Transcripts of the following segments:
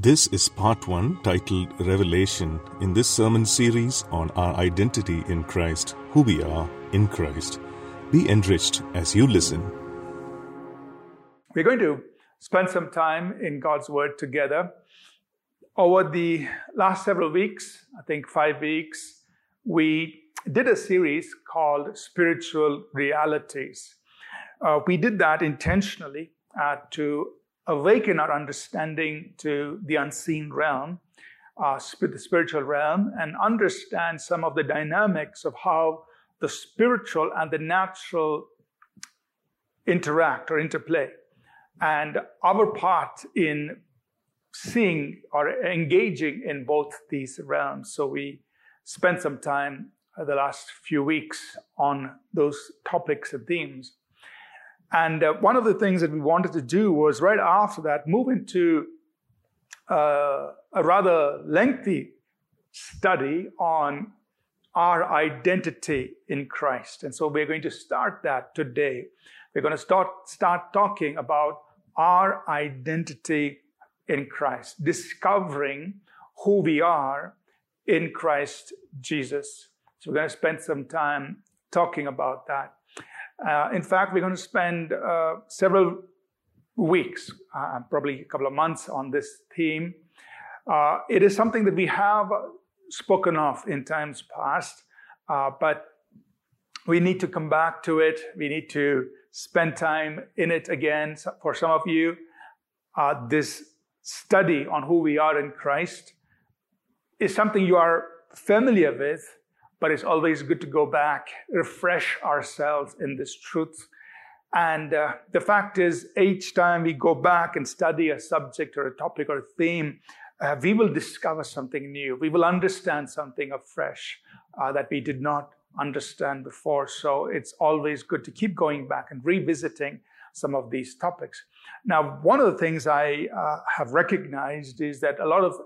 This is part one titled Revelation in this sermon series on our identity in Christ, who we are in Christ. Be enriched as you listen. We're going to spend some time in God's Word together. Over the last several weeks, I think five weeks, we did a series called Spiritual Realities. Uh, we did that intentionally uh, to awaken our understanding to the unseen realm, uh, the spiritual realm, and understand some of the dynamics of how the spiritual and the natural interact or interplay, and our part in seeing or engaging in both these realms. So we spent some time uh, the last few weeks on those topics and themes. And uh, one of the things that we wanted to do was right after that move into uh, a rather lengthy study on our identity in Christ. And so we're going to start that today. We're going to start, start talking about our identity in Christ, discovering who we are in Christ Jesus. So we're going to spend some time talking about that. Uh, in fact, we're going to spend uh, several weeks, uh, probably a couple of months on this theme. Uh, it is something that we have spoken of in times past, uh, but we need to come back to it. We need to spend time in it again. For some of you, uh, this study on who we are in Christ is something you are familiar with, but it's always good to go back, refresh ourselves in this truth. And uh, the fact is, each time we go back and study a subject or a topic or a theme, uh, we will discover something new. We will understand something afresh uh, that we did not understand before. So it's always good to keep going back and revisiting some of these topics. Now, one of the things I uh, have recognized is that a lot of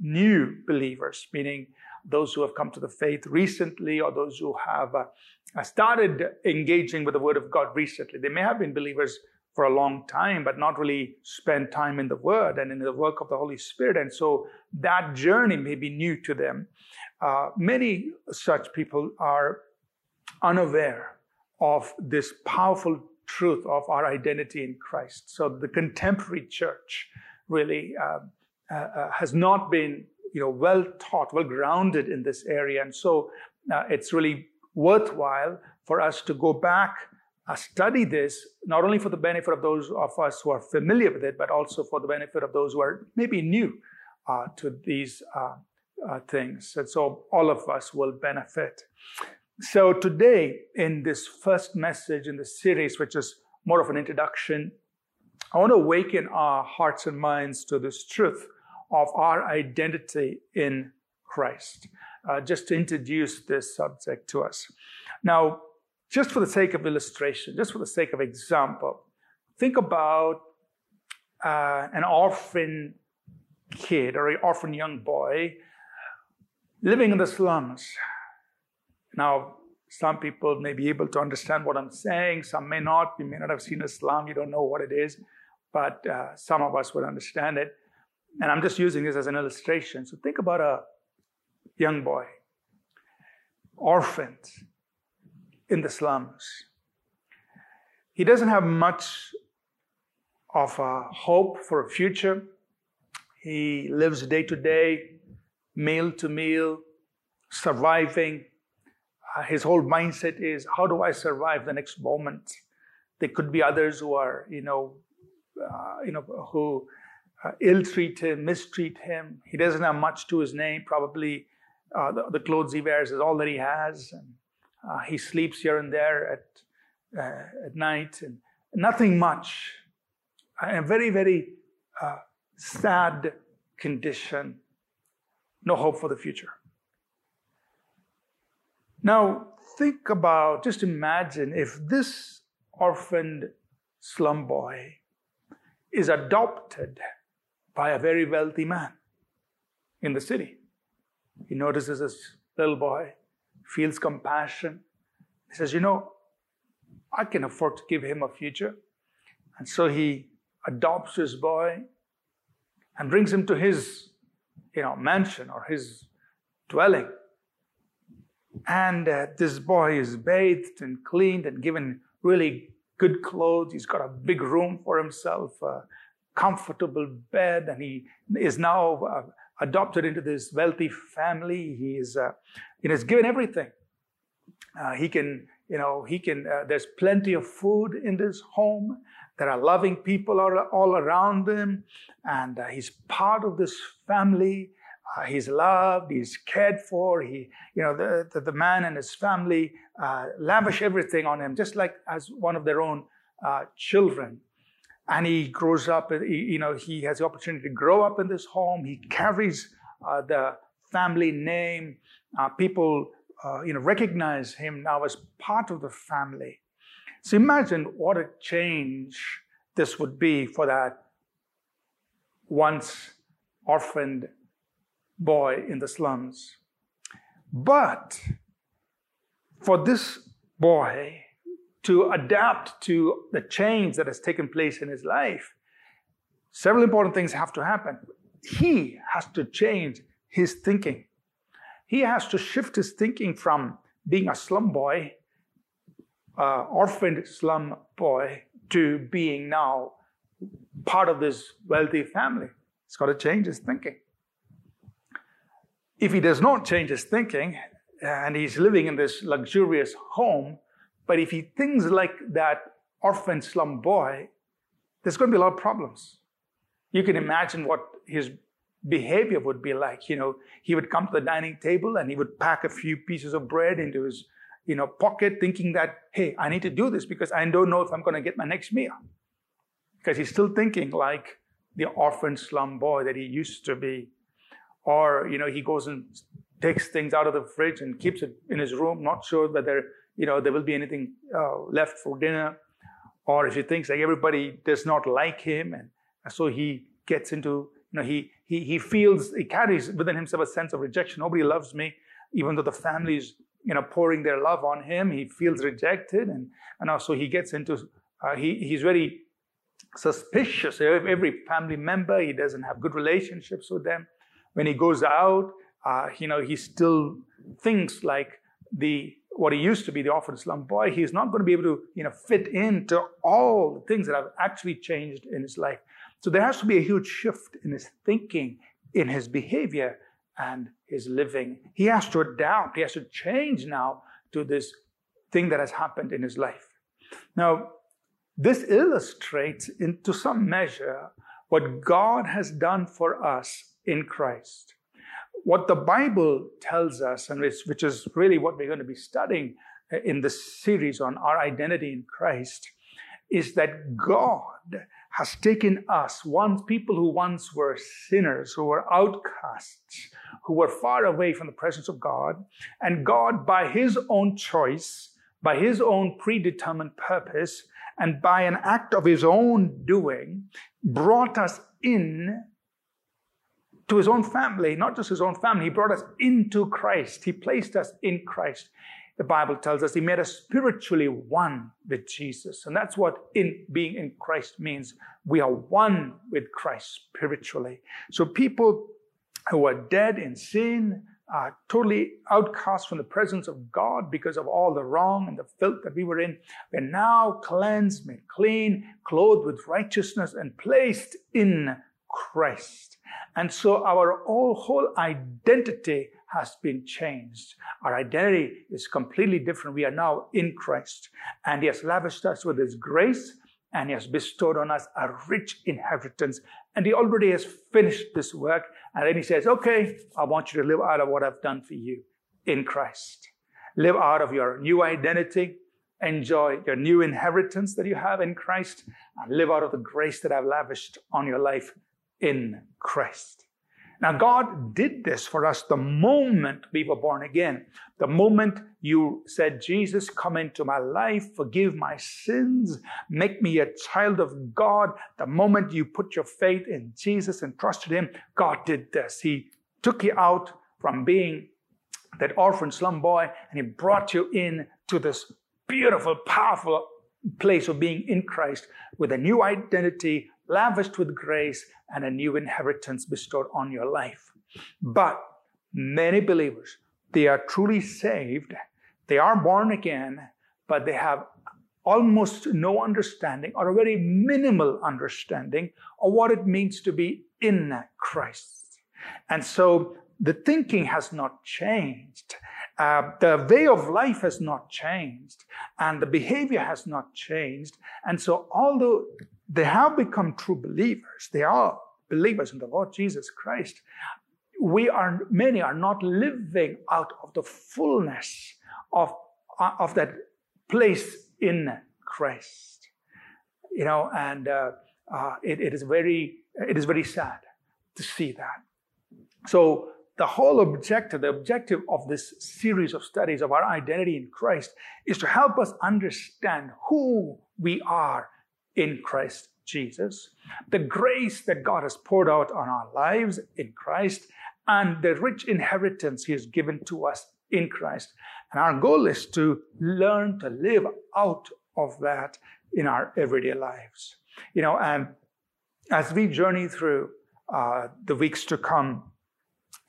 new believers, meaning those who have come to the faith recently or those who have uh, started engaging with the Word of God recently. They may have been believers for a long time, but not really spent time in the Word and in the work of the Holy Spirit. And so that journey may be new to them. Uh, many such people are unaware of this powerful truth of our identity in Christ. So the contemporary church really uh, uh, uh has not been you know, well taught, well grounded in this area. And so uh, it's really worthwhile for us to go back, uh, study this, not only for the benefit of those of us who are familiar with it, but also for the benefit of those who are maybe new uh, to these uh, uh, things. And so all of us will benefit. So today, in this first message in the series, which is more of an introduction, I want to awaken our hearts and minds to this truth of our identity in Christ. Uh, just to introduce this subject to us. Now, just for the sake of illustration, just for the sake of example, think about uh, an orphan kid or an orphan young boy living in the slums. Now, some people may be able to understand what I'm saying, some may not. You may not have seen a slum, you don't know what it is, but uh, some of us would understand it. And I'm just using this as an illustration. So think about a young boy, orphaned in the slums. He doesn't have much of a hope for a future. He lives day to day, meal to meal, surviving. Uh, his whole mindset is, how do I survive the next moment? There could be others who are, you know, uh, you know, who uh, ill-treat him, mistreat him. He doesn't have much to his name. Probably uh, the, the, clothes he wears is all that he has. And, uh, he sleeps here and there at, uh, at night, and nothing much. A very, very uh, sad condition. No hope for the future. Now, think about, just imagine if this orphaned slum boy is adopted by a very wealthy man in the city. He notices this little boy, feels compassion. He says, You know, I can afford to give him a future. And so he adopts this boy, and brings him to his you know, mansion or his dwelling. And uh, this boy is bathed and cleaned and given really good clothes. He's got a big room for himself, a comfortable bed, and he is now uh, adopted into this wealthy family. He is, uh, you know, given everything. Uh, he can, you know, he can. Uh, there's plenty of food in this home. There are loving people all around him, and uh, he's part of this family. Uh, he's loved, he's cared for. He, you know, the, the, the man and his family uh, lavish everything on him, just like as one of their own uh, children. And he grows up, you know, he has the opportunity to grow up in this home. He carries uh, the family name. Uh, people, uh, you know, recognize him now as part of the family. So imagine what a change this would be for that once orphaned boy in the slums. But for this boy to adapt to the change that has taken place in his life, several important things have to happen. He has to change his thinking. He has to shift his thinking from being a slum boy, uh, orphaned slum boy, to being now part of this wealthy family. He's got to change his thinking. If he does not change his thinking and he's living in this luxurious home, but if he thinks like that orphan slum boy, there's going to be a lot of problems. You can imagine what his behavior would be like. You know, he would come to the dining table and he would pack a few pieces of bread into his, you know, pocket, thinking that, hey, I need to do this because I don't know if I'm going to get my next meal. Because he's still thinking like the orphan slum boy that he used to be or you know he goes and takes things out of the fridge and keeps it in his room, not sure whether you know there will be anything uh, left for dinner, or if he thinks like everybody does not like him, and so he gets into you know he he he feels he carries within himself a sense of rejection. Nobody loves me, even though the family is you know pouring their love on him. He feels rejected, and and also he gets into uh, he he's very suspicious of every family member. He doesn't have good relationships with them when he goes out, uh, you know, he still thinks like the what he used to be, the orphan slum boy. He's not going to be able to, you know, fit into all the things that have actually changed in his life. So there has to be a huge shift in his thinking, in his behavior, and his living. He has to adapt. He has to change now to this thing that has happened in his life. Now, this illustrates, in, to some measure, what God has done for us in Christ. What the Bible tells us, and which is really what we're going to be studying uh, in this series on our identity in Christ, is that God has taken us, once people who once were sinners, who were outcasts, who were far away from the presence of God, and God, by His own choice, by His own predetermined purpose, and by an act of His own doing, brought us in to his own family, not just his own family. He brought us into Christ. He placed us in Christ. The Bible tells us he made us spiritually one with Jesus. And that's what in being in Christ means. We are one with Christ spiritually. So people who are dead in sin, are totally outcast from the presence of God because of all the wrong and the filth that we were in. We're now cleansed, made clean, clothed with righteousness, and placed in Christ. And so our whole, whole identity has been changed. Our identity is completely different. We are now in Christ. And He has lavished us with His grace and He has bestowed on us a rich inheritance. And He already has finished this work. And then He says, okay, I want you to live out of what I've done for you in Christ. Live out of your new identity. Enjoy your new inheritance that you have in Christ and live out of the grace that I've lavished on your life in Christ. Now, God did this for us the moment we were born again. The moment you said, Jesus, come into my life, forgive my sins, make me a child of God. The moment you put your faith in Jesus and trusted Him, God did this. He took you out from being that orphan slum boy and He brought you in to this beautiful, powerful place of being in Christ with a new identity, lavished with grace and a new inheritance bestowed on your life. But many believers, they are truly saved, they are born again, but they have almost no understanding or a very minimal understanding of what it means to be in Christ. And so the thinking has not changed. Uh, the way of life has not changed and the behavior has not changed. And so, although they have become true believers, they are believers in the Lord Jesus Christ, we are, many are not living out of the fullness of, of that place in Christ. You know, and uh, uh, it, it is very, it is very sad to see that. So the whole objective, the objective of this series of studies of our identity in Christ is to help us understand who we are in Christ Jesus, the grace that God has poured out on our lives in Christ, and the rich inheritance He has given to us in Christ. And our goal is to learn to live out of that in our everyday lives. You know, and as we journey through uh, the weeks to come,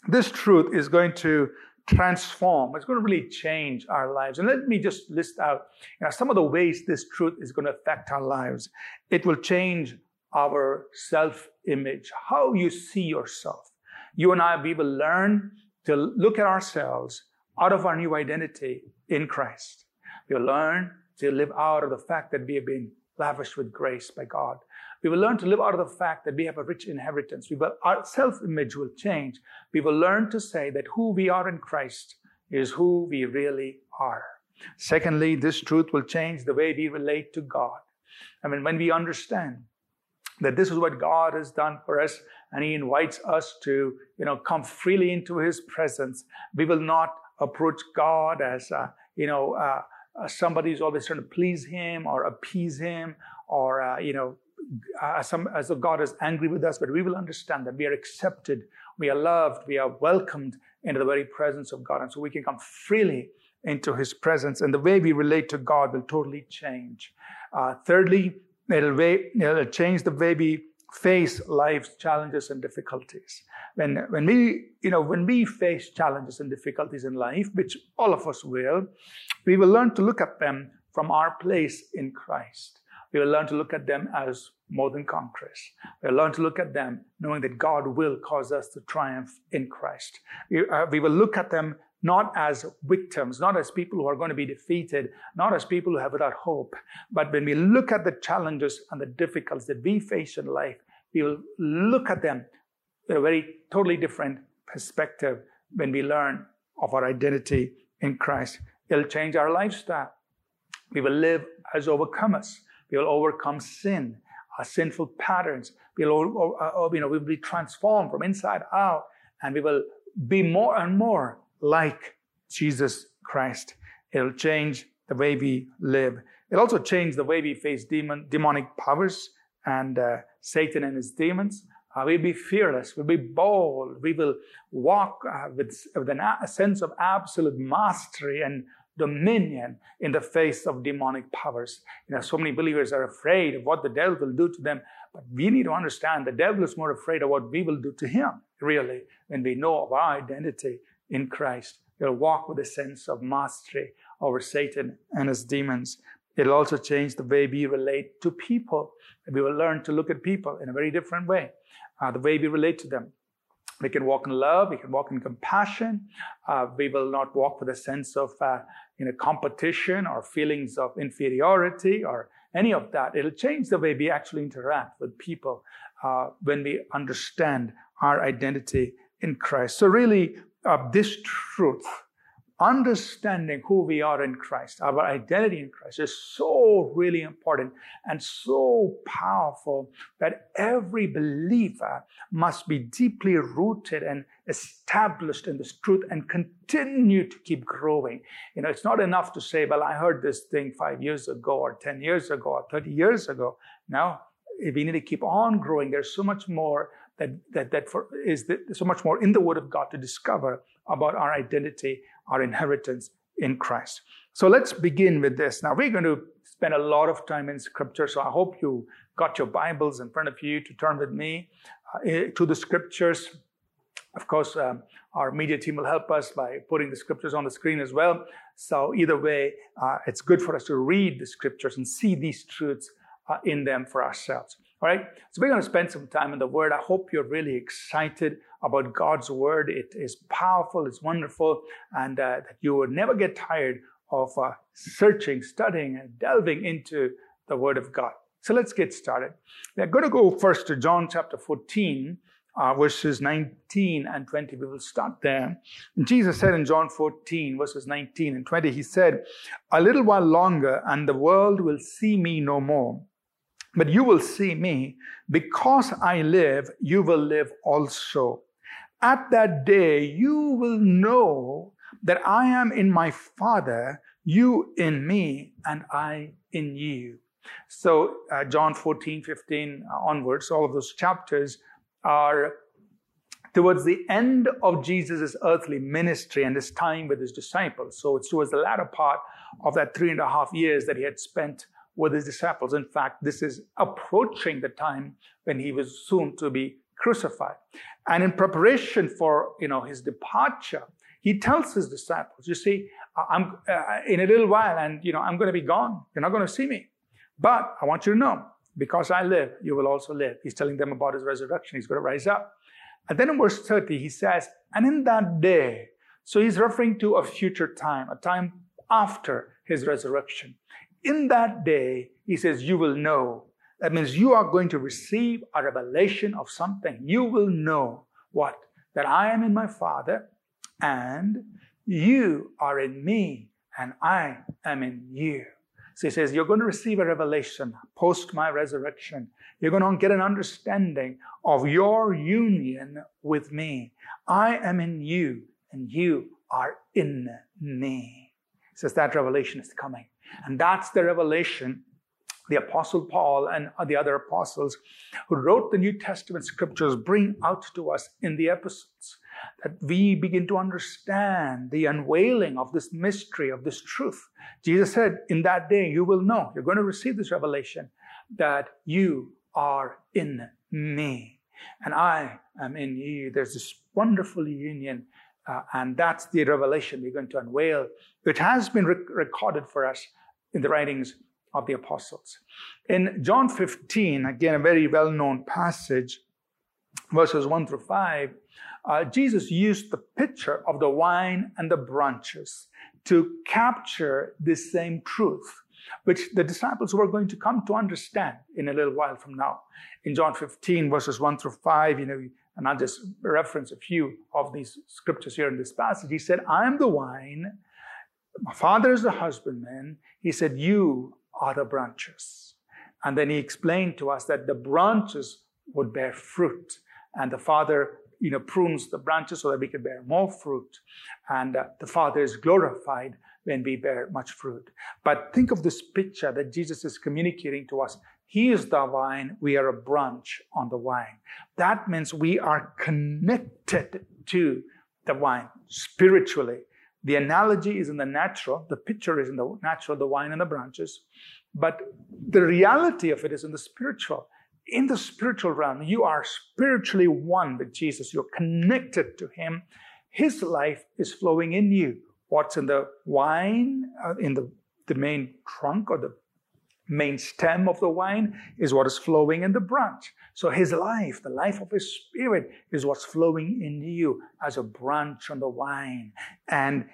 this truth is going to transform. It's going to really change our lives. And let me just list out you know, some of the ways this truth is going to affect our lives. It will change our self image, how you see yourself. You and I, we will learn to look at ourselves out of our new identity in Christ. We'll learn to live out of the fact that we have been lavished with grace by God. We will learn to live out of the fact that we have a rich inheritance. We will, our self-image will change. We will learn to say that who we are in Christ is who we really are. Secondly, this truth will change the way we relate to God. I mean, when we understand that this is what God has done for us and He invites us to, you know, come freely into His presence, we will not approach God as, uh, you know, uh, somebody who's always trying to please Him or appease Him or, uh, you know, as, some, as though God is angry with us, but we will understand that we are accepted, we are loved, we are welcomed into the very presence of God. And so we can come freely into His presence. And the way we relate to God will totally change. Uh, thirdly, it'll, way, it'll change the way we face life's challenges and difficulties. When, when we, you know, when we face challenges and difficulties in life, which all of us will, we will learn to look at them from our place in Christ. We will learn to look at them as more than conquerors. We will learn to look at them knowing that God will cause us to triumph in Christ. We, uh, we will look at them not as victims, not as people who are going to be defeated, not as people who have without hope, but when we look at the challenges and the difficulties that we face in life, we will look at them with a very totally different perspective when we learn of our identity in Christ. It'll change our lifestyle. We will live as overcomers. We will overcome sin, our sinful patterns. We'll, uh, you know, we'll be transformed from inside out, and we will be more and more like Jesus Christ. It'll change the way we live. It'll also change the way we face demon, demonic powers and uh, Satan and his demons. Uh, we'll be fearless. We'll be bold. We will walk uh, with, with a sense of absolute mastery and dominion in the face of demonic powers. You know, so many believers are afraid of what the devil will do to them. But we need to understand the devil is more afraid of what we will do to him, really, when we know of our identity in Christ. We'll walk with a sense of mastery over Satan and his demons. It'll also change the way we relate to people. We will learn to look at people in a very different way, uh, the way we relate to them. We can walk in love. We can walk in compassion. Uh, we will not walk with a sense of uh, you know, competition or feelings of inferiority or any of that. It'll change the way we actually interact with people uh, when we understand our identity in Christ. So, really, uh, this truth understanding who we are in Christ, our identity in Christ is so really important and so powerful that every believer must be deeply rooted and established in this truth and continue to keep growing. You know, it's not enough to say, well, I heard this thing five years ago or 10 years ago or 30 years ago. Now, if we need to keep on growing. There's so much more that, that, that for, is the, so much more in the Word of God to discover about our identity, our inheritance in Christ. So let's begin with this. Now we're going to spend a lot of time in Scripture, so I hope you got your Bibles in front of you to turn with me uh, to the scriptures. Of course, um, our media team will help us by putting the scriptures on the screen as well. So either way, uh, it's good for us to read the scriptures and see these truths uh, in them for ourselves. All right. So we're going to spend some time in the Word. I hope you're really excited about God's Word. It is powerful. It's wonderful, and uh, that you will never get tired of uh, searching, studying, and delving into the Word of God. So let's get started. We're going to go first to John chapter 14, uh, verses 19 and 20. We will start there. Jesus said in John 14, verses 19 and 20, He said, A little while longer, and the world will see me no more. But you will see me. Because I live, you will live also. At that day, you will know that I am in my Father, you in me, and I in you. So, uh, John 14, 15 onwards, all of those chapters are towards the end of Jesus' earthly ministry and his time with his disciples. So, it's towards the latter part of that three and a half years that he had spent with his disciples. In fact, this is approaching the time when he was soon to be crucified. And in preparation for, you know, his departure, he tells his disciples, you see, I'm uh, in a little while and, you know, I'm going to be gone. You're not going to see me. But I want you to know, because I live, you will also live. He's telling them about his resurrection. He's going to rise up. And then in verse 30, he says, and in that day, so he's referring to a future time, a time after his resurrection. In that day, he says, you will know. That means you are going to receive a revelation of something. You will know what? That I am in my Father and you are in me and I am in you. So he says, You're going to receive a revelation post my resurrection. You're going to get an understanding of your union with me. I am in you and you are in me. He says that revelation is coming. And that's the revelation the Apostle Paul and the other apostles who wrote the New Testament scriptures bring out to us in the epistles. That we begin to understand the unveiling of this mystery, of this truth. Jesus said, In that day you will know, you're going to receive this revelation, that you are in me and I am in you. There's this wonderful union uh, and that's the revelation we're going to unveil. It has been rec- recorded for us in the writings of the apostles. In John 15, again, a very well known passage, verses 1 through 5, uh, Jesus used the picture of the vine and the branches to capture this same truth, which the disciples were going to come to understand in a little while from now. In John 15, verses 1 through 5, you know, and I'll just reference a few of these scriptures here in this passage. He said, I am the wine, my father is the husbandman. He said, You the branches. And then he explained to us that the branches would bear fruit. And the father, you know, prunes the branches so that we could bear more fruit. And uh, the father is glorified when we bear much fruit. But think of this picture that Jesus is communicating to us. He is the vine, we are a branch on the vine. That means we are connected to the vine spiritually. The analogy is in the natural, the picture is in the natural, the vine and the branches. But the reality of it is in the spiritual. In the spiritual realm, you are spiritually one with Jesus. You're connected to Him. His life is flowing in you. What's in the wine, uh, in the, the main trunk or the main stem of the vine is what is flowing in the branch. So his life, the life of his spirit, is what's flowing in you as a branch on the vine. And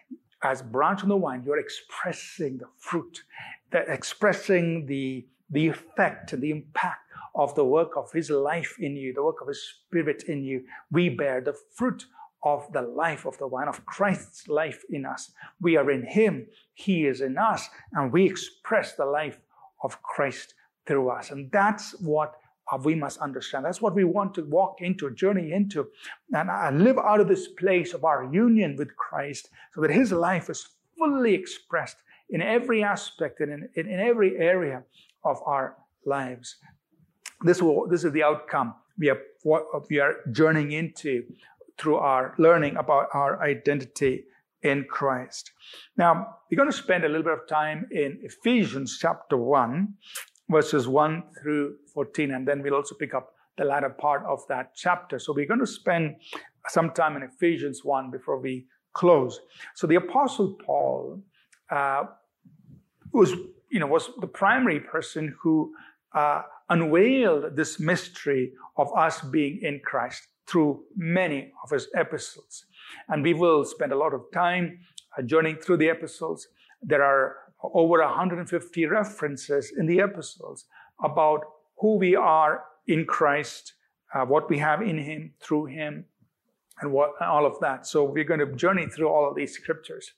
as branch on the vine, you're expressing the fruit, the, expressing the, the effect and the impact of the work of his life in you, the work of his spirit in you. We bear the fruit of the life of the wine of Christ's life in us. We are in him, he is in us, and we express the life of Christ through us. And that's what uh, we must understand. That's what we want to walk into, journey into, and uh, live out of this place of our union with Christ so that his life is fully expressed in every aspect and in, in, in every area of our lives. This, will, this is the outcome we are, we are journeying into through our learning about our identity in Christ. Now, we're going to spend a little bit of time in Ephesians chapter 1. verses 1 through 14, and then we'll also pick up the latter part of that chapter. So we're going to spend some time in Ephesians 1 before we close. So the Apostle Paul uh, was, you know, was the primary person who uh, unveiled this mystery of us being in Christ through many of his epistles. And we will spend a lot of time uh, journeying through the epistles. There are over 150 references in the epistles about who we are in Christ, uh, what we have in Him, through Him, and what all of that. So we're going to journey through all of these scriptures.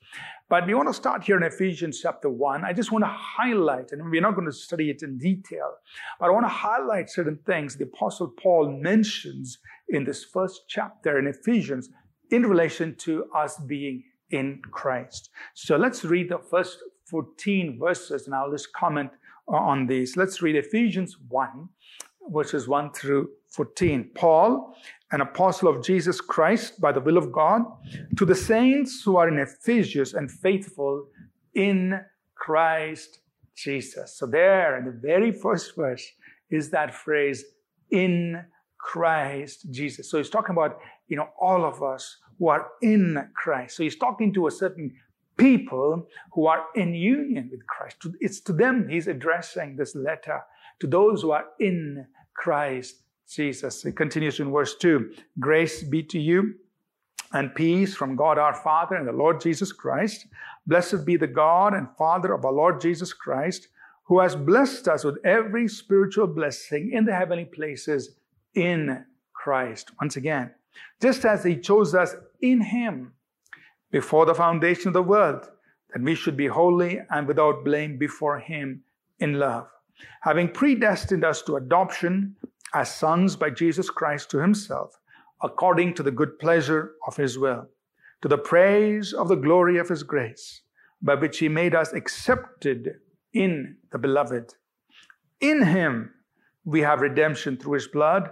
But we want to start here in Ephesians chapter 1. I just want to highlight, and we're not going to study it in detail, but I want to highlight certain things the Apostle Paul mentions in this first chapter in Ephesians in relation to us being in Christ. So let's read the first 14 verses and I'll just comment on these. Let's read Ephesians 1, verses 1 through 14. Paul, an apostle of Jesus Christ by the will of God, to the saints who are in Ephesus and faithful in Christ Jesus. So, there in the very first verse is that phrase, in Christ Jesus. So, he's talking about, you know, all of us who are in Christ. So, he's talking to a certain people who are in union with Christ. It's to them he's addressing this letter, to those who are in Christ Jesus. It continues in verse 2 Grace be to you and peace from God our Father and the Lord Jesus Christ. Blessed be the God and Father of our Lord Jesus Christ, who has blessed us with every spiritual blessing in the heavenly places in Christ. Once again, just as He chose us in Him before the foundation of the world, that we should be holy and without blame before Him in love, having predestined us to adoption as sons by Jesus Christ to himself, according to the good pleasure of his will, to the praise of the glory of his grace, by which he made us accepted in the beloved. In him we have redemption through his blood,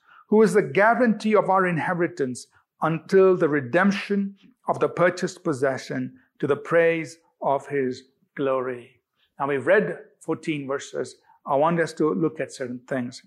who is the guarantee of our inheritance until the redemption of the purchased possession to the praise of his glory. Now we've read 14 verses. I want us to look at certain things.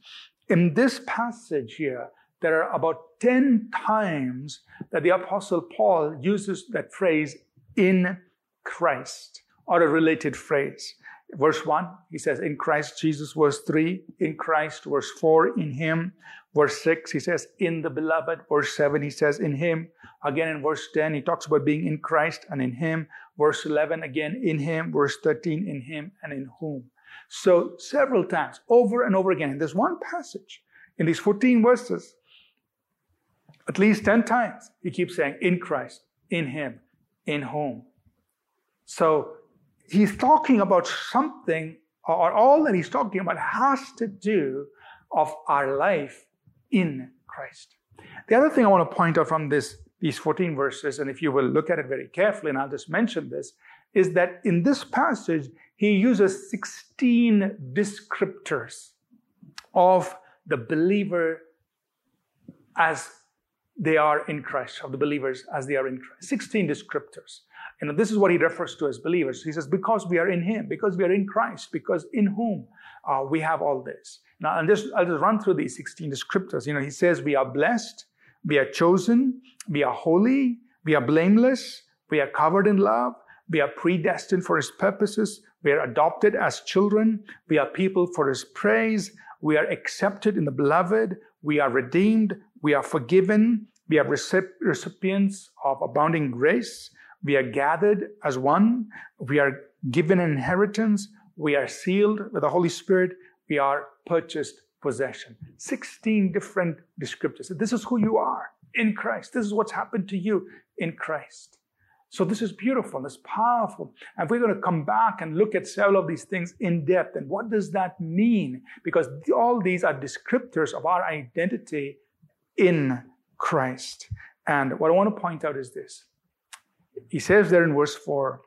In this passage here, there are about 10 times that the Apostle Paul uses that phrase in Christ or a related phrase. Verse 1, he says, in Christ Jesus. Verse 3, in Christ. Verse 4, in him. Verse 6, he says, in the beloved. Verse 7, he says, in him. Again, in verse 10, he talks about being in Christ and in him. Verse 11, again, in him. Verse 13, in him and in whom. So several times, over and over again, in this one passage, in these 14 verses, at least 10 times, he keeps saying, in Christ, in Him, in whom. So he's talking about something, or all that he's talking about has to do of our life in Christ. The other thing I want to point out from this, these 14 verses, and if you will look at it very carefully, and I'll just mention this, is that in this passage, he uses 16 descriptors of the believer as they are in Christ, of the believers as they are in Christ. 16 descriptors. And this is what he refers to as believers. He says, because we are in him, because we are in Christ, because in whom uh, we have all this. Now, I'll just, I'll just run through these 16 descriptors. You know, he says, we are blessed, we are chosen, we are holy, we are blameless, we are covered in love, we are predestined for his purposes, we are adopted as children. We are people for his praise. We are accepted in the beloved. We are redeemed. We are forgiven. We are recipients of abounding grace. We are gathered as one. We are given inheritance. We are sealed with the Holy Spirit. We are purchased possession. 16 different descriptors. This is who you are in Christ. This is what's happened to you in Christ. So this is beautiful, it's powerful. And we're going to come back and look at several of these things in depth. And what does that mean? Because all these are descriptors of our identity in Christ. And what I want to point out is this. He says there in verse 4,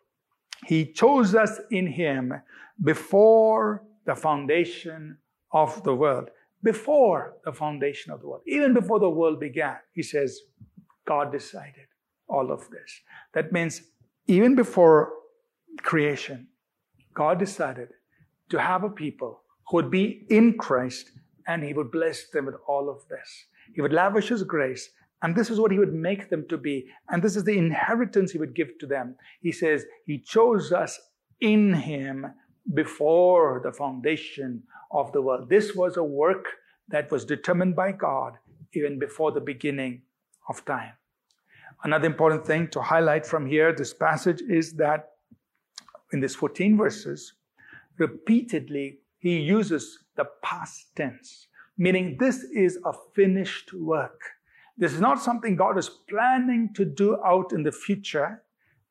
He chose us in Him before the foundation of the world. Before the foundation of the world, even before the world began, He says, God decided all of this. That means even before creation, God decided to have a people who would be in Christ and He would bless them with all of this. He would lavish His grace, and this is what He would make them to be. And this is the inheritance He would give to them. He says, He chose us in Him before the foundation of the world. This was a work that was determined by God even before the beginning of time. Another important thing to highlight from here, this passage, is that in these 14 verses, repeatedly he uses the past tense, meaning this is a finished work. This is not something God is planning to do out in the future.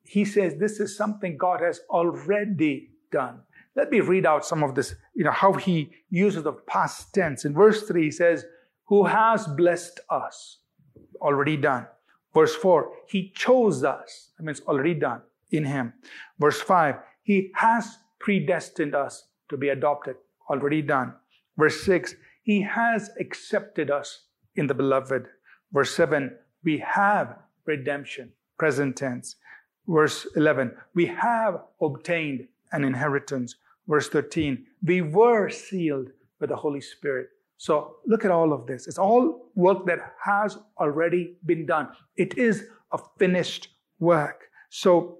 He says this is something God has already done. Let me read out some of this, you know, how he uses the past tense. In verse 3, he says, Who has blessed us? Already done. Verse 4, He chose us. I mean, it's already done in Him. Verse 5, He has predestined us to be adopted. Already done. Verse 6, He has accepted us in the beloved. Verse 7, we have redemption, present tense. Verse 11, we have obtained an inheritance. Verse 13, we were sealed with the Holy Spirit. So look at all of this. It's all work that has already been done. It is a finished work. So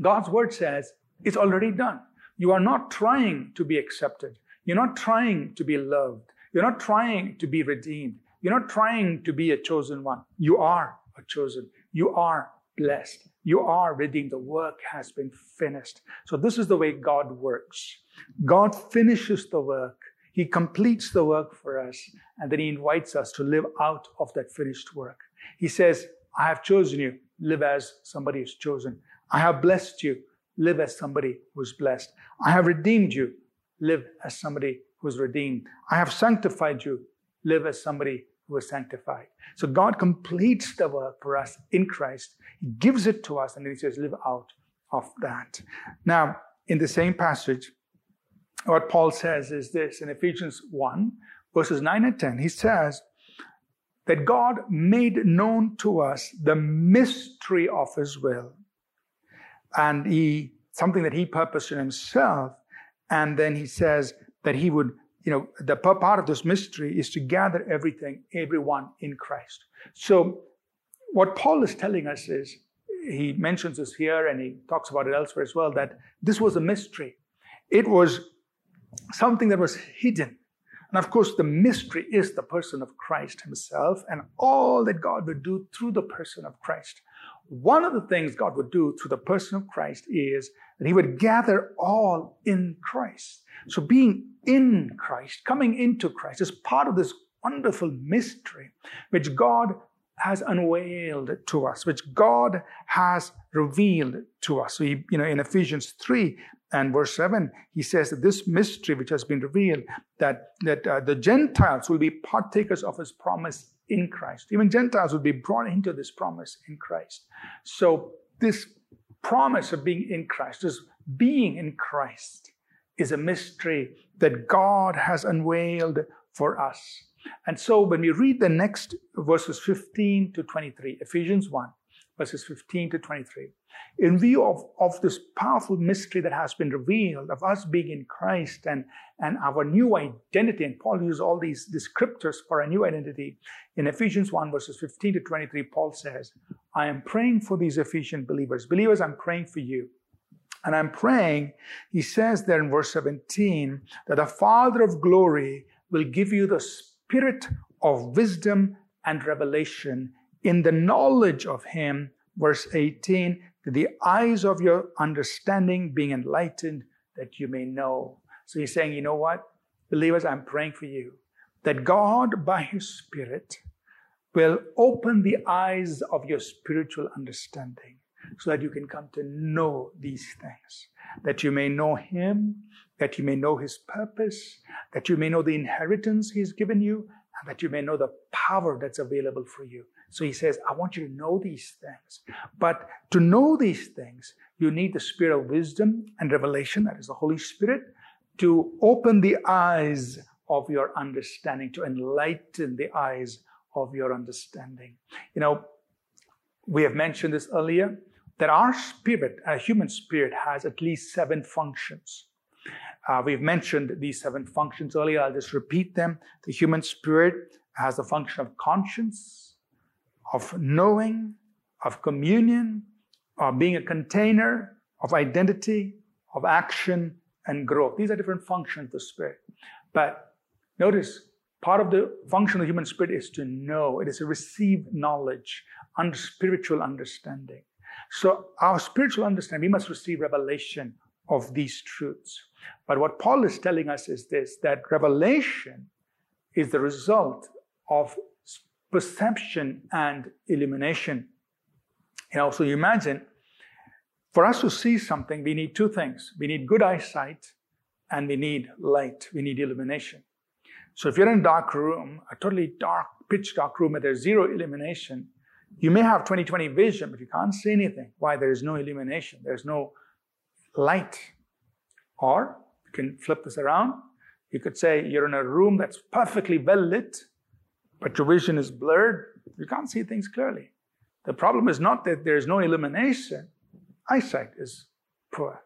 God's word says it's already done. You are not trying to be accepted. You're not trying to be loved. You're not trying to be redeemed. You're not trying to be a chosen one. You are a chosen. You are blessed. You are redeemed. The work has been finished. So this is the way God works. God finishes the work he completes the work for us and then He invites us to live out of that finished work. He says, I have chosen you, live as somebody is chosen. I have blessed you, live as somebody who's blessed. I have redeemed you, live as somebody who's redeemed. I have sanctified you, live as somebody who is sanctified. So God completes the work for us in Christ. He gives it to us and then He says, live out of that. Now, in the same passage, what Paul says is this in Ephesians 1, verses 9 and 10. He says that God made known to us the mystery of his will. And he, something that he purposed in himself. And then he says that he would, you know, the part of this mystery is to gather everything, everyone in Christ. So what Paul is telling us is, he mentions this here and he talks about it elsewhere as well, that this was a mystery. It was something that was hidden. And of course, the mystery is the person of Christ himself and all that God would do through the person of Christ. One of the things God would do through the person of Christ is that he would gather all in Christ. So being in Christ, coming into Christ is part of this wonderful mystery which God has unveiled to us, which God has revealed to us. So, he, you know, in Ephesians 3, and verse 7, he says that this mystery which has been revealed, that, that uh, the Gentiles will be partakers of his promise in Christ. Even Gentiles would be brought into this promise in Christ. So this promise of being in Christ, this being in Christ, is a mystery that God has unveiled for us. And so when we read the next verses 15 to 23, Ephesians 1, verses 15 to 23, in view of, of this powerful mystery that has been revealed of us being in Christ and, and our new identity, and Paul uses all these descriptors for a new identity. In Ephesians 1, verses 15 to 23, Paul says, I am praying for these Ephesian believers. Believers, I'm praying for you. And I'm praying, he says there in verse 17, that the Father of glory will give you the spirit of wisdom and revelation in the knowledge of Him. Verse 18, the eyes of your understanding being enlightened that you may know. So he's saying, you know what? Believers, I'm praying for you that God, by His Spirit, will open the eyes of your spiritual understanding so that you can come to know these things. That you may know Him, that you may know His purpose, that you may know the inheritance He's given you, and that you may know the power that's available for you. So He says, I want you to know these things. But to know these things, you need the spirit of wisdom and revelation, that is the Holy Spirit, to open the eyes of your understanding, to enlighten the eyes of your understanding. You know, we have mentioned this earlier that our spirit, a human spirit, has at least seven functions. Uh, we've mentioned these seven functions earlier. I'll just repeat them. The human spirit has the function of conscience, of knowing, of communion, of being a container, of identity, of action, and growth. These are different functions of the spirit. But notice, part of the function of the human spirit is to know, it is to receive knowledge, under spiritual understanding. So, our spiritual understanding, we must receive revelation of these truths. But what Paul is telling us is this that revelation is the result of perception and illumination. You know, so you imagine for us to see something, we need two things. We need good eyesight and we need light. We need illumination. So if you're in a dark room, a totally dark, pitch dark room, and there's zero illumination, you may have 20/20 vision, but you can't see anything. Why? There is no illumination. There's no light. Or you can flip this around. You could say you're in a room that's perfectly well lit, but your vision is blurred. You can't see things clearly. The problem is not that there's no illumination, eyesight is poor.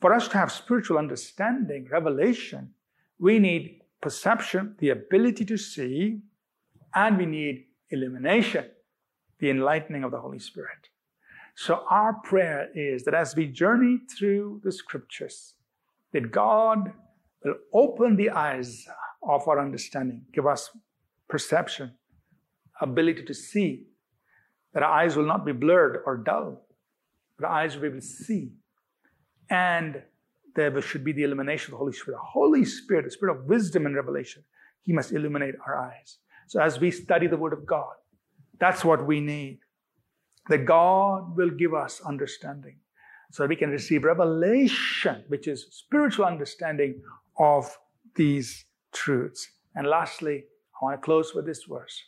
For us to have spiritual understanding, revelation, we need perception, the ability to see, and we need illumination, the enlightening of the Holy Spirit. So our prayer is that as we journey through the scriptures, that God will open the eyes of our understanding, give us perception, ability to see, that our eyes will not be blurred or dull, but our eyes will be able to see. And there should be the illumination of the Holy Spirit. The Holy Spirit, the Spirit of wisdom and revelation, He must illuminate our eyes. So as we study the Word of God, that's what we need. That God will give us understanding so that we can receive revelation, which is spiritual understanding of these truths. And lastly, I want to close with this verse.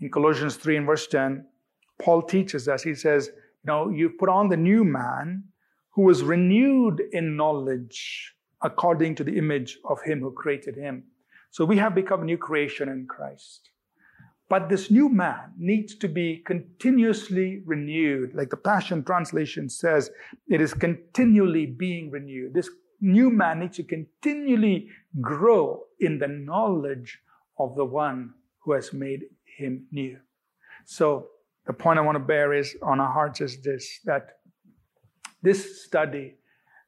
In Colossians 3 and verse 10, Paul teaches us, he says, You know, you've put on the new man who was renewed in knowledge according to the image of him who created him. So we have become a new creation in Christ. But this new man needs to be continuously renewed. Like the Passion Translation says, it is continually being renewed. This new man needs to continually grow in the knowledge of the one who has made him new. So the point I want to bear is on our hearts is this that this study,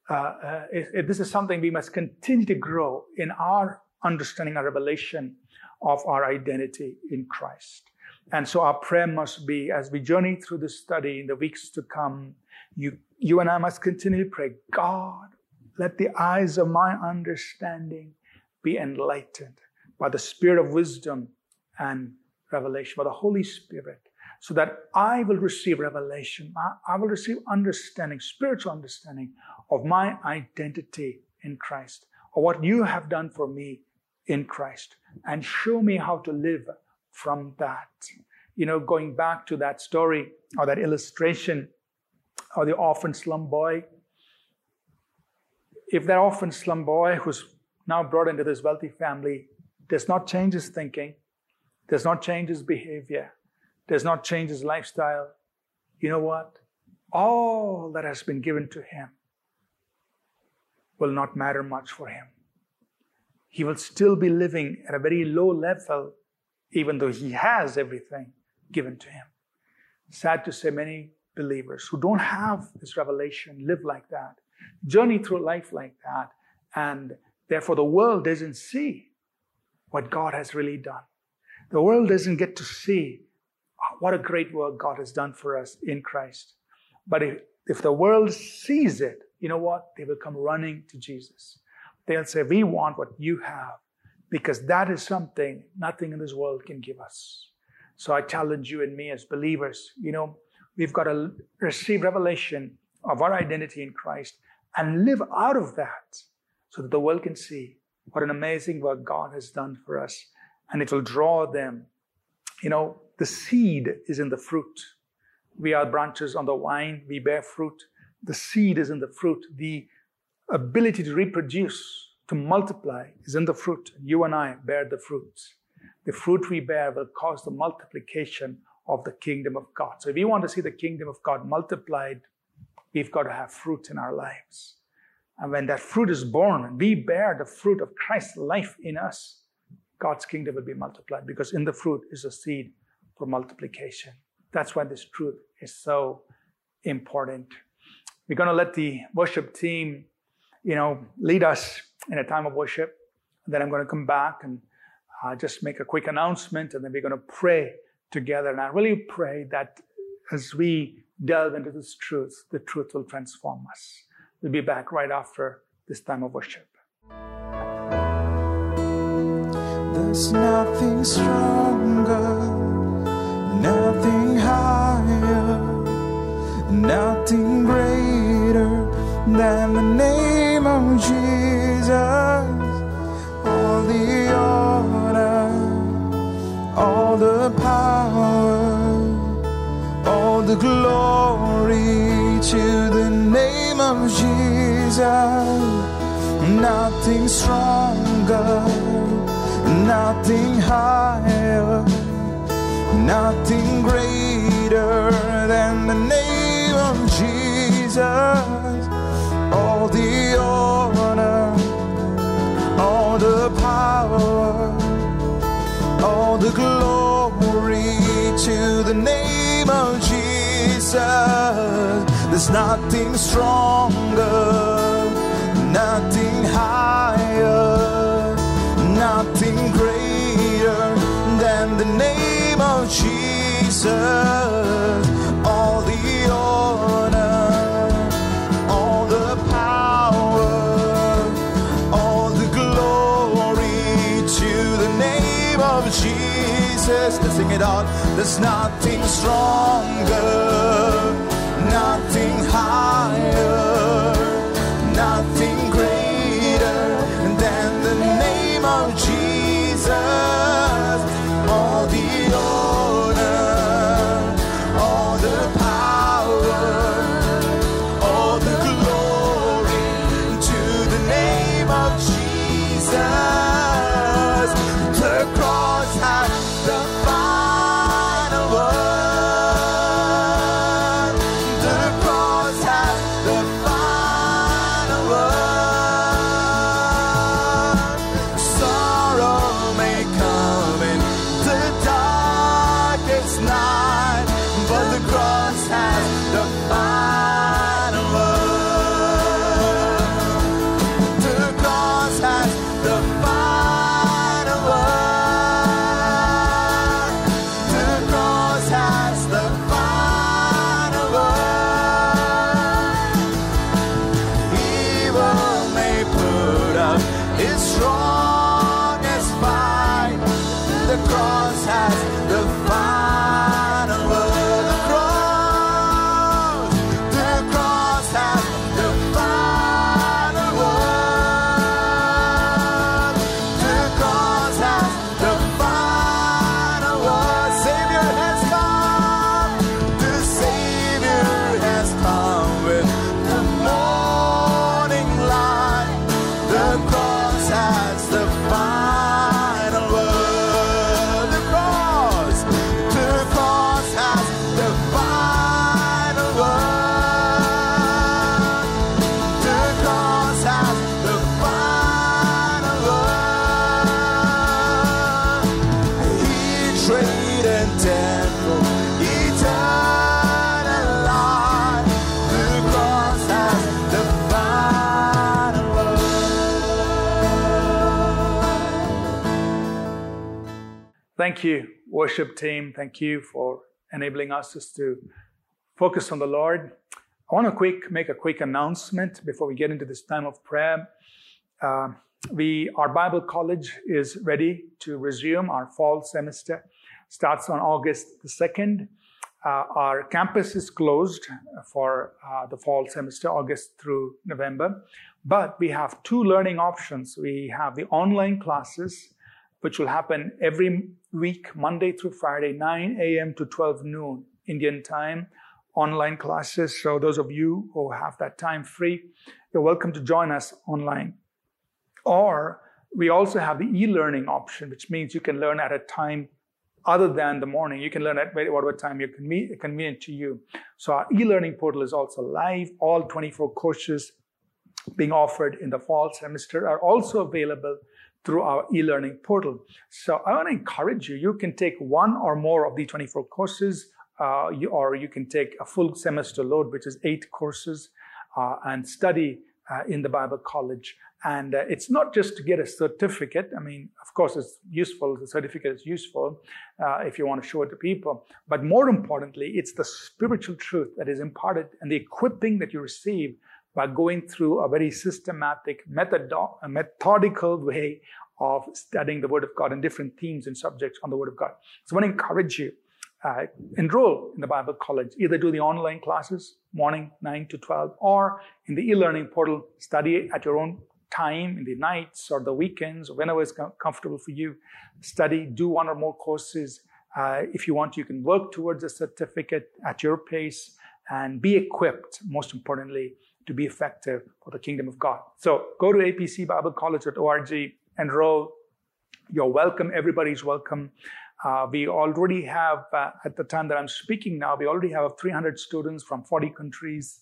uh, uh, this is something we must continue to grow in our understanding, our revelation of our identity in Christ. And so our prayer must be as we journey through this study in the weeks to come, you, you and I must continue to pray, God, let the eyes of my understanding be enlightened by the spirit of wisdom and revelation, by the Holy Spirit, so that I will receive revelation. I, I will receive understanding, spiritual understanding of my identity in Christ, or what you have done for me in Christ, and show me how to live from that. You know, going back to that story or that illustration of the orphan slum boy, if that orphan slum boy who's now brought into this wealthy family does not change his thinking, does not change his behavior, does not change his lifestyle, you know what? All that has been given to him will not matter much for him. He will still be living at a very low level, even though he has everything given to him. Sad to say, many believers who don't have this revelation live like that, journey through life like that, and therefore the world doesn't see what God has really done. The world doesn't get to see what a great work God has done for us in Christ. But if, if the world sees it, you know what? They will come running to Jesus. They'll say, We want what you have because that is something nothing in this world can give us. So I challenge you and me as believers, you know, we've got to receive revelation of our identity in Christ and live out of that so that the world can see what an amazing work God has done for us and it will draw them. You know, the seed is in the fruit. We are branches on the vine, we bear fruit. The seed is in the fruit. The ability to reproduce, to multiply, is in the fruit. You and I bear the fruits. The fruit we bear will cause the multiplication of the kingdom of God. So if we want to see the kingdom of God multiplied, we've got to have fruit in our lives. And when that fruit is born we bear the fruit of Christ's life in us, God's kingdom will be multiplied because in the fruit is a seed for multiplication. That's why this truth is so important. We're going to let the worship team, you know, lead us in a time of worship. And then I'm going to come back and uh, just make a quick announcement, and then we're going to pray together. And I really pray that as we delve into this truth, the truth will transform us. We'll be back right after this time of worship. There's nothing stronger, nothing higher, nothing greater than the name of Jesus. All the honor, all the power, all the glory to the name of Jesus. Nothing stronger, nothing higher, nothing greater than the name of Jesus. All the honor, all the power, all the glory to the name of Jesus. There's nothing stronger, nothing higher, nothing greater than the name of Jesus. All the honor, all the power, all the glory to the name of Jesus. Let's sing it out. There's nothing stronger, nothing higher, thank you, worship team. Thank you for enabling us just to focus on the Lord. I want to quick make a quick announcement before we get into this time of prayer. Uh, we our Bible college is ready to resume our fall semester. Starts on August the second. Uh, our campus is closed for uh, the fall semester, August through November. But we have two learning options. We have the online classes, which will happen every week, Monday through Friday, 9 a.m. to 12 noon Indian time, online classes. So those of you who have that time free, you're welcome to join us online. Or we also have the e-learning option, which means you can learn at a time other than the morning. You can learn at whatever time you're convenient to you. So our e-learning portal is also live. All 24 courses being offered in the fall semester are also available through our e-learning portal. So I want to encourage you. You can take one or more of the 24 courses, uh, you, or you can take a full semester load, which is eight courses, uh, and study uh, in the Bible College. And uh, it's not just to get a certificate. I mean, of course, it's useful. The certificate is useful uh, if you want to show it to people. But more importantly, it's the spiritual truth that is imparted and the equipping that you receive by going through a very systematic, a methodical way of studying the Word of God and different themes and subjects on the Word of God. So I want to encourage you uh, enroll in the Bible College. Either do the online classes, morning 9 to 12, or in the e-learning portal, study at your own time in the nights or the weekends, or whenever it's comfortable for you. Study, do one or more courses. Uh, if you want, you can work towards a certificate at your pace and be equipped, most importantly, to be effective for the kingdom of God. So go to apcbiblecollege.org, enroll. You're welcome. Everybody's welcome. Uh, we already have, uh, at the time that I'm speaking now, we already have 300 students from 40 countries,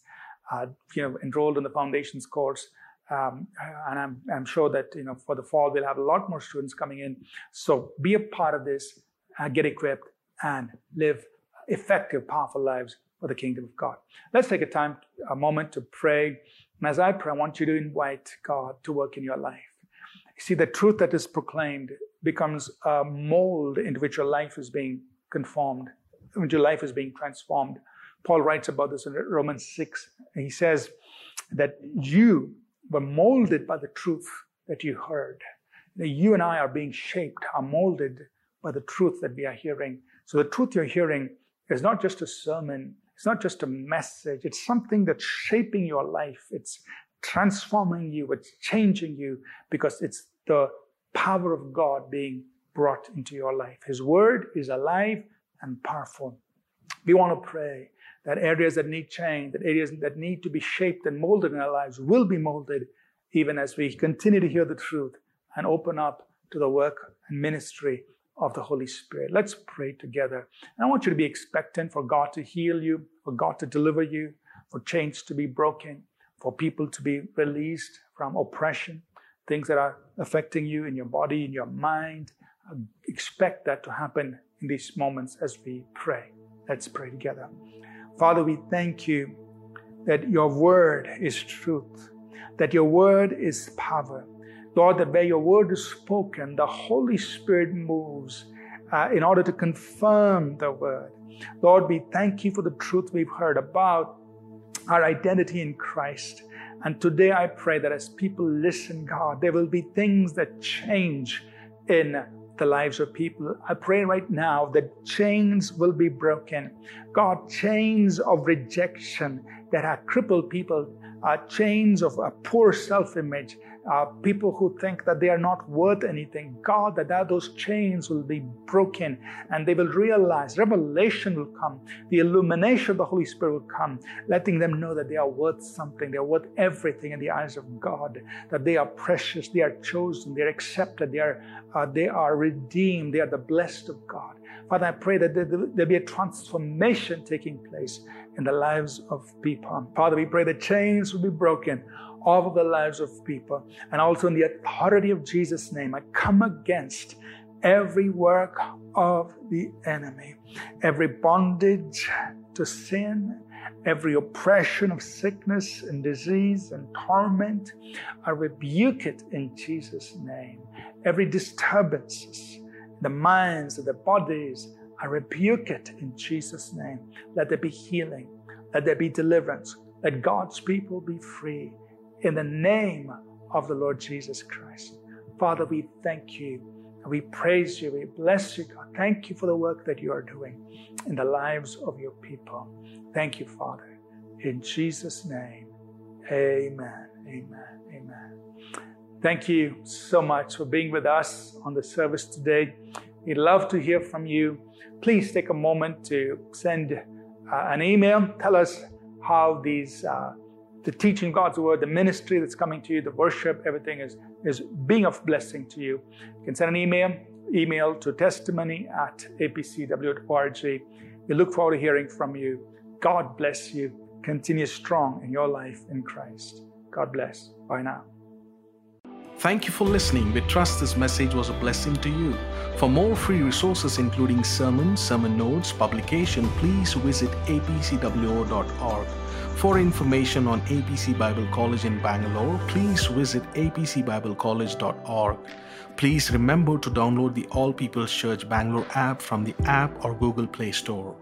uh, you know, enrolled in the foundations course. Um, and I'm, I'm, sure that, you know, for the fall, we'll have a lot more students coming in. So be a part of this, uh, get equipped and live effective, powerful lives for the kingdom of God. Let's take a time, a moment to pray. And as I pray, I want you to invite God to work in your life. You see, the truth that is proclaimed becomes a mold into which your life is being conformed, which your life is being transformed. Paul writes about this in Romans 6. He says that you were molded by the truth that you heard. You and I are being shaped, are molded by the truth that we are hearing. So the truth you're hearing is not just a sermon, it's not just a message, it's something that's shaping your life. It's transforming you, it's changing you because it's the power of God being brought into your life. His word is alive and powerful. We want to pray that areas that need change, that areas that need to be shaped and molded in our lives will be molded even as we continue to hear the truth and open up to the work and ministry of the Holy Spirit. Let's pray together. And I want you to be expectant for God to heal you, for God to deliver you, for chains to be broken, for people to be released from oppression, things that are affecting you in your body, in your mind. Expect that to happen in these moments as we pray. Let's pray together. Father, we thank you that your word is truth, that your word is power. Lord, that where your word is spoken, the Holy Spirit moves uh, in order to confirm the word. Lord, we thank you for the truth we've heard about our identity in Christ. And today I pray that as people listen, God, there will be things that change in the lives of people. I pray right now that chains will be broken. God, chains of rejection that have crippled people, uh, chains of a poor self image, uh, people who think that they are not worth anything. God, that, that those chains will be broken and they will realize, revelation will come, the illumination of the Holy Spirit will come, letting them know that they are worth something, they are worth everything in the eyes of God, that they are precious, they are chosen, they are accepted, they are, uh, they are redeemed, they are the blessed of God. Father, I pray that there, be a transformation taking place in the lives of people. Father, we pray that chains will be broken of the lives of people. And also in the authority of Jesus' name, I come against every work of the enemy, every bondage to sin, every oppression of sickness and disease and torment. I rebuke it in Jesus' name. Every disturbance in the minds, the bodies. I rebuke it in Jesus' name. Let there be healing. Let there be deliverance. Let God's people be free in the name of the Lord Jesus Christ. Father, we thank you. We praise you. We bless you, God. Thank you for the work that you are doing in the lives of your people. Thank you, Father. In Jesus' name, amen. Amen. Amen. Thank you so much for being with us on the service today. We'd love to hear from you. Please take a moment to send uh, an email. Tell us how these uh, the teaching God's word, the ministry that's coming to you, the worship, everything is, is being of blessing to you. You can send an email, email to testimony at apcwo.org. We look forward to hearing from you. God bless you. Continue strong in your life in Christ. God bless. Bye now. Thank you for listening. We trust this message was a blessing to you. For more free resources, including sermons, sermon notes, publication, please visit apcwo.org. For information on APC Bible College in Bangalore, please visit apcbiblecollege.org. Please remember to download the All People's Church Bangalore app from the app or Google Play Store.